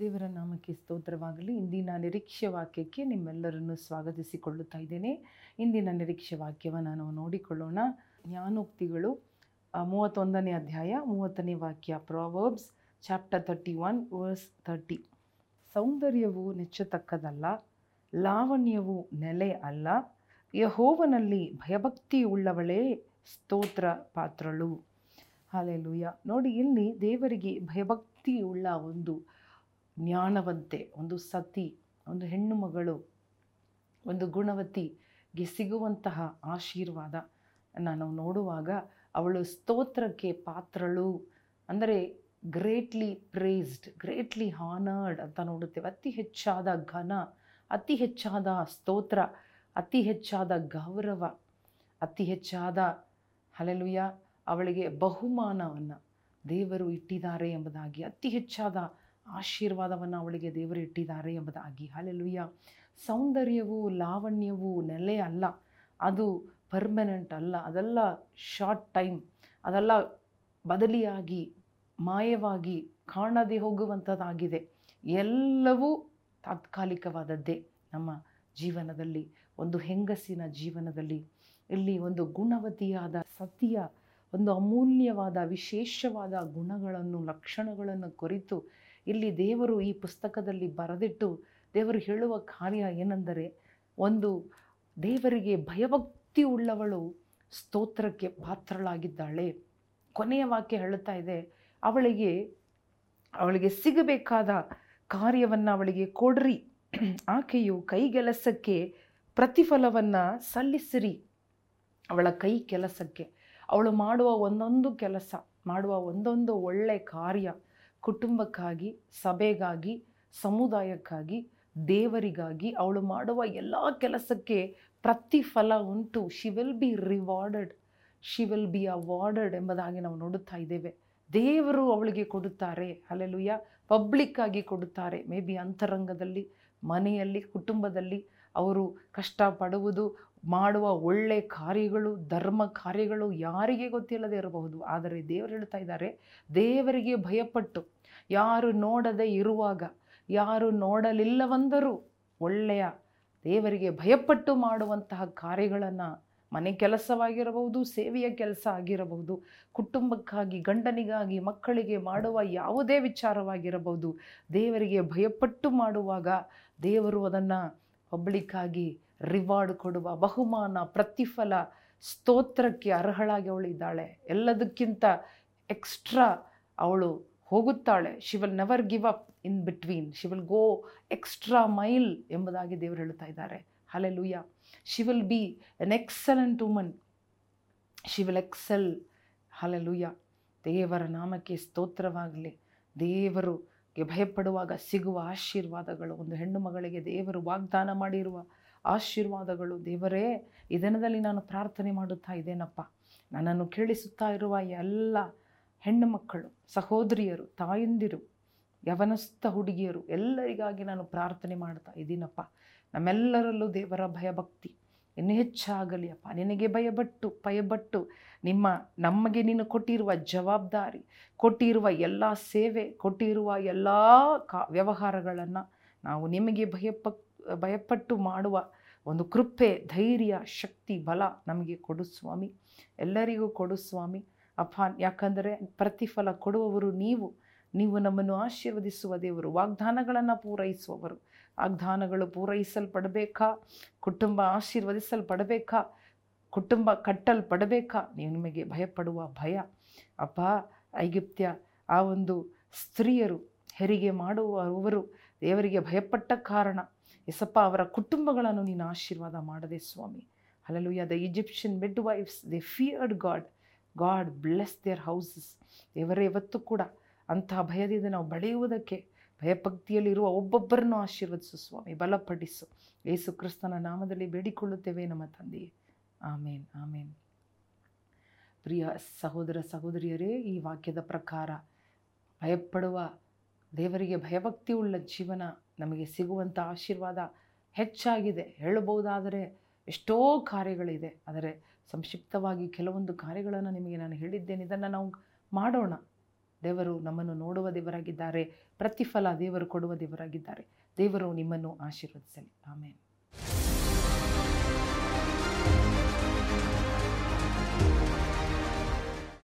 ದೇವರ ನಾಮಕ್ಕೆ ಸ್ತೋತ್ರವಾಗಲಿ. ಇಂದಿನ ನಿರೀಕ್ಷೆ ವಾಕ್ಯಕ್ಕೆ ನಿಮ್ಮೆಲ್ಲರನ್ನು ಸ್ವಾಗತಿಸಿಕೊಳ್ಳುತ್ತಾ ಇದ್ದೇನೆ. ಇಂದಿನ ನಿರೀಕ್ಷೆ ವಾಕ್ಯವನ್ನು ನಾವು ನೋಡಿಕೊಳ್ಳೋಣ. ಜ್ಞಾನೋಕ್ತಿಗಳು ಮೂವತ್ತೊಂದನೇ ಅಧ್ಯಾಯ, ಮೂವತ್ತನೇ ವಾಕ್ಯ Proverbs chapter thirty one verse thirty ಸೌಂದರ್ಯವು ನೆಚ್ಚತಕ್ಕದಲ್ಲ, ಲಾವಣ್ಯವು ನೆಲೆ ಅಲ್ಲ. ಯಹೋವನಲ್ಲಿ ಭಯಭಕ್ತಿ ಉಳ್ಳವಳೇ ಸ್ತೋತ್ರ ಪಾತ್ರಳು. ಹಾಲೆಲುಯ್ಯ. ನೋಡಿ, ಇಲ್ಲಿ ದೇವರಿಗೆ ಭಯಭಕ್ತಿ ಉಳ್ಳ ಒಂದು ಜ್ಞಾನವಂತೆ, ಒಂದು ಸತಿ, ಒಂದು ಹೆಣ್ಣು ಮಗಳು, ಒಂದು ಗುಣವತಿಗೆ ಸಿಗುವಂತಹ ಆಶೀರ್ವಾದ. ನಾನು ನೋಡುವಾಗ ಅವಳು ಸ್ತೋತ್ರಕ್ಕೆ ಪಾತ್ರಳು, ಅಂದರೆ ಗ್ರೇಟ್ಲಿ ಪ್ರೇಸ್ಡ್ ಗ್ರೇಟ್ಲಿ ಹಾನರ್ಡ್ ಅಂತ ನೋಡುತ್ತೇವೆ. ಅತಿ ಹೆಚ್ಚಾದ ಘನ, ಅತಿ ಹೆಚ್ಚಾದ ಸ್ತೋತ್ರ, ಅತಿ ಹೆಚ್ಚಾದ ಗೌರವ, ಅತಿ ಹೆಚ್ಚಾದ ಹಲಲುಯ ಅವಳಿಗೆ ಬಹುಮಾನವನ್ನು ದೇವರು ಇಟ್ಟಿದ್ದಾರೆ ಎಂಬುದಾಗಿ ಅತಿ ಹೆಚ್ಚಾದ ಆಶೀರ್ವಾದವನ್ನು ಅವಳಿಗೆ ದೇವರು ಇಟ್ಟಿದ್ದಾರೆ ಎಂಬುದಾಗಿ. ಹಾಲೆಲುಯ್ಯ ಸೌಂದರ್ಯವು ಲಾವಣ್ಯವು ನೆಲೆ ಅಲ್ಲ. ಅದು ಪರ್ಮನೆಂಟ್ ಅಲ್ಲ. ಅದೆಲ್ಲ ಶಾರ್ಟ್ ಟೈಮ್ ಅದೆಲ್ಲ ಬದಲಿಯಾಗಿ, ಮಾಯವಾಗಿ ಕಾಣದೆ ಹೋಗುವಂಥದ್ದಾಗಿದೆ. ಎಲ್ಲವೂ ತಾತ್ಕಾಲಿಕವಾದದ್ದೇ ನಮ್ಮ ಜೀವನದಲ್ಲಿ. ಒಂದು ಹೆಂಗಸಿನ ಜೀವನದಲ್ಲಿ. ಇಲ್ಲಿ ಒಂದು ಗುಣವತಿಯಾದ ಸತಿಯ ಒಂದು ಅಮೂಲ್ಯವಾದ, ವಿಶೇಷವಾದ ಗುಣಗಳನ್ನು, ಲಕ್ಷಣಗಳನ್ನು ಕುರಿತು ಇಲ್ಲಿ ದೇವರು ಈ ಪುಸ್ತಕದಲ್ಲಿ ಬರೆದಿಟ್ಟು ದೇವರು ಹೇಳುವ ಕಾರ್ಯ ಏನೆಂದರೆ ಒಂದು ದೇವರಿಗೆ ಭಯಭಕ್ತಿ ಉಳ್ಳವಳು ಸ್ತೋತ್ರಕ್ಕೆ ಪಾತ್ರಳಾಗಿದ್ದಾಳೆ. ಕೊನೆಯ ವಾಕ್ಯ ಹೇಳುತ್ತಾ ಇದೆ, ಅವಳಿಗೆ ಅವಳಿಗೆ ಸಿಗಬೇಕಾದ ಕಾರ್ಯವನ್ನು ಅವಳಿಗೆ ಕೊಡ್ರಿ. ಆಕೆಯು ಕೈಗೆಲಸಕ್ಕೆ ಪ್ರತಿಫಲವನ್ನು ಸಲ್ಲಿಸಿರಿ. ಅವಳ ಕೈ ಕೆಲಸಕ್ಕೆ, ಅವಳು ಮಾಡುವ ಒಂದೊಂದು ಕೆಲಸ, ಮಾಡುವ ಒಂದೊಂದು ಒಳ್ಳೆ ಕಾರ್ಯ ಕುಟುಂಬಕ್ಕಾಗಿ, ಸಭೆಗಾಗಿ, ಸಮುದಾಯಕ್ಕಾಗಿ, ದೇವರಿಗಾಗಿ ಅವಳು ಮಾಡುವ ಎಲ್ಲ ಕೆಲಸಕ್ಕೆ ಪ್ರತಿಫಲ ಉಂಟು. She will be rewarded she will be awarded ಎಂಬುದಾಗಿ ನಾವು ನೋಡುತ್ತಾ ಇದ್ದೇವೆ. ದೇವರು ಅವಳಿಗೆ ಕೊಡುತ್ತಾರೆ. ಅಲ್ಲೆಲುಯ್ಯ ಪಬ್ಲಿಕ್ಕಾಗಿ ಕೊಡುತ್ತಾರೆ. ಮೇ ಬಿ ಅಂತರಂಗದಲ್ಲಿ, ಮನೆಯಲ್ಲಿ, ಕುಟುಂಬದಲ್ಲಿ ಅವರು ಕಷ್ಟಪಡುವುದು, ಮಾಡುವ ಒಳ್ಳೆ ಕಾರ್ಯಗಳು, ಧರ್ಮ ಕಾರ್ಯಗಳು ಯಾರಿಗೆ ಗೊತ್ತಿಲ್ಲದೆ ಇರಬಹುದು. ಆದರೆ ದೇವರು ಹೇಳ್ತಾ ಇದ್ದಾರೆ, ದೇವರಿಗೆ ಭಯಪಟ್ಟು. ಯಾರು ನೋಡದೆ ಇರುವಾಗ, ಯಾರು ನೋಡಲಿಲ್ಲವೆಂದರೂ ಒಳ್ಳೆಯ ದೇವರಿಗೆ ಭಯಪಟ್ಟು ಮಾಡುವಂತಹ ಕಾರ್ಯಗಳನ್ನು ಮನೆ ಕೆಲಸವಾಗಿರಬಹುದು, ಸೇವೆಯ ಕೆಲಸ ಆಗಿರಬಹುದು, ಕುಟುಂಬಕ್ಕಾಗಿ, ಗಂಡನಿಗಾಗಿ, ಮಕ್ಕಳಿಗೆ ಮಾಡುವ ಯಾವುದೇ ವಿಚಾರವಾಗಿರಬಹುದು. ದೇವರಿಗೆ ಭಯಪಟ್ಟು ಮಾಡುವಾಗ ದೇವರು ಅದನ್ನು ಪಬ್ಲಿಕ್ಕಾಗಿ ರಿವಾರ್ಡ್ ಕೊಡುವ ಬಹುಮಾನ, ಪ್ರತಿಫಲ, ಸ್ತೋತ್ರಕ್ಕೆ ಅರ್ಹಳಾಗಿ ಅವಳಿದ್ದಾಳೆ ಎಲ್ಲದಕ್ಕಿಂತ ಎಕ್ಸ್ಟ್ರಾ ಅವಳು ಹೋಗುತ್ತಾಳೆ. She will never give up in between she will go extra mile ಎಂಬುದಾಗಿ ದೇವರು ಹೇಳ್ತಾ ಇದ್ದಾರೆ. Hallelujah she will be an excellent woman she will excel hallelujah ದೇವರ ನಾಮಕ್ಕೆ ಸ್ತೋತ್ರವಾಗಲಿ. ದೇವರುಗೆ ಭಯಪಡುವಾಗ ಸಿಗುವ ಆಶೀರ್ವಾದಗಳು. ಒಂದು ಹೆಣ್ಣು ಮಗಳಿಗೆ ದೇವರು ವಾಗ್ದಾನ ಮಾಡಿರುವ ಆಶೀರ್ವಾದಗಳು. ದೇವರೇ, ಈ ದಿನದಲ್ಲಿ ನಾನು ಪ್ರಾರ್ಥನೆ ಮಾಡುತ್ತಾ ಇದ್ದೇನಪ್ಪ. ನನ್ನನ್ನು ಕೇಳಿಸುತ್ತಾ ಇರುವ ಎಲ್ಲ ಹೆಣ್ಣು ಮಕ್ಕಳು, ಸಹೋದರಿಯರು, ತಾಯಂದಿರು, ಯವನಸ್ಥ ಹುಡುಗಿಯರು, ಎಲ್ಲರಿಗಾಗಿ ನಾನು ಪ್ರಾರ್ಥನೆ ಮಾಡ್ತಾ ಇದ್ದೀನಪ್ಪ. ನಮ್ಮೆಲ್ಲರಲ್ಲೂ ದೇವರ ಭಯಭಕ್ತಿ. ಇನ್ನೂ ಹೆಚ್ಚಾಗಲಿ ಅಪ್ಪ ನಿನಗೆ ಭಯಪಟ್ಟು ಭಯಪಟ್ಟು. ನಿಮ್ಮ, ನಮಗೆ ನೀನು ಕೊಟ್ಟಿರುವ ಜವಾಬ್ದಾರಿ, ಕೊಟ್ಟಿರುವ ಎಲ್ಲ ಸೇವೆ, ಕೊಟ್ಟಿರುವ ಎಲ್ಲ ಕಾ, ವ್ಯವಹಾರಗಳನ್ನು ನಾವು ನಿಮಗೆ ಭಯಪ, ಭಯಪಟ್ಟು ಮಾಡುವ ಒಂದು ಕೃಪೆ, ಧೈರ್ಯ, ಶಕ್ತಿ, ಬಲ ನಮಗೆ ಕೊಡು ಸ್ವಾಮಿ. ಎಲ್ಲರಿಗೂ ಕೊಡು ಸ್ವಾಮಿ. ಅಪ್ಪ, ಯಾಕಂದರೆ ಪ್ರತಿಫಲ ಕೊಡುವವರು ನೀವು. ನೀವು ನಮ್ಮನ್ನು ಆಶೀರ್ವದಿಸುವ ದೇವರು, ವಾಗ್ದಾನಗಳನ್ನು ಪೂರೈಸುವವರು. ವಾಗ್ದಾನಗಳು ಪೂರೈಸಲ್ಪಡಬೇಕಾ? ಕುಟುಂಬ ಆಶೀರ್ವದಿಸಲ್ಪಡಬೇಕಾ? ಕುಟುಂಬ ಕಟ್ಟಲ್ಪಡಬೇಕಾ? ನೀವು ನಿಮಗೆ ಭಯಪಡುವ ಭಯ. ಅಪ್ಪ ಐಗುಪ್ತ್ಯ, ಆ ಒಂದು ಸ್ತ್ರೀಯರು ಹೆರಿಗೆ ಮಾಡುವವರು ದೇವರಿಗೆ ಭಯಪಟ್ಟ ಕಾರಣ. ಎಸಪ್ಪ, ಅವರ ಕುಟುಂಬಗಳನ್ನು ನೀನು ಆಶೀರ್ವಾದ ಮಾಡದೆ ಸ್ವಾಮಿ. Hallelujah the Egyptian midwives they feared God God bless their houses ದೇವರೇ, ಇವತ್ತು ಕೂಡ ಅಂತಹ ಭಯದಿಂದ ನಾವು ಬೆಳೆಯುವುದಕ್ಕೆ ಭಯಭಕ್ತಿಯಲ್ಲಿರುವ ಒಬ್ಬೊಬ್ಬರನ್ನು ಆಶೀರ್ವದಿಸು ಸ್ವಾಮಿ, ಬಲಪಡಿಸು. ಯೇಸು ಕ್ರಿಸ್ತನ ನಾಮದಲ್ಲಿ ಬೇಡಿಕೊಳ್ಳುತ್ತೇವೆ ನಮ್ಮ ತಂದೆಯೇ. ಆಮೇನ್ ಆಮೇನ್. ಪ್ರಿಯ ಸಹೋದರ ಸಹೋದರಿಯರೇ, ಈ ವಾಕ್ಯದ ಪ್ರಕಾರ ಭಯಪಡುವ, ದೇವರಿಗೆ ಭಯಭಕ್ತಿ ಉಳ್ಳ ಜೀವನ ನಮಗೆ ಸಿಗುವಂಥ ಆಶೀರ್ವಾದ ಹೆಚ್ಚಾಗಿದೆ. ಹೇಳಬಹುದಾದರೆ ಎಷ್ಟೋ ಕಾರ್ಯಗಳಿದೆ. ಆದರೆ ಸಂಕ್ಷಿಪ್ತವಾಗಿ ಕೆಲವೊಂದು ಕಾರ್ಯಗಳನ್ನು ನಿಮಗೆ ನಾನು ಹೇಳಿದ್ದೇನೆ. ಇದನ್ನು ನಾವು ಮಾಡೋಣ. ದೇವರು ನಮ್ಮನ್ನು ನೋಡುವ ದೇವರಾಗಿದ್ದಾರೆ. ಪ್ರತಿಫಲ ದೇವರು ಕೊಡುವ ದೇವರಾಗಿದ್ದಾರೆ. ದೇವರು ನಿಮ್ಮನ್ನು ಆಶೀರ್ವದಿಸಲಿ. ಆಮೇಲೆ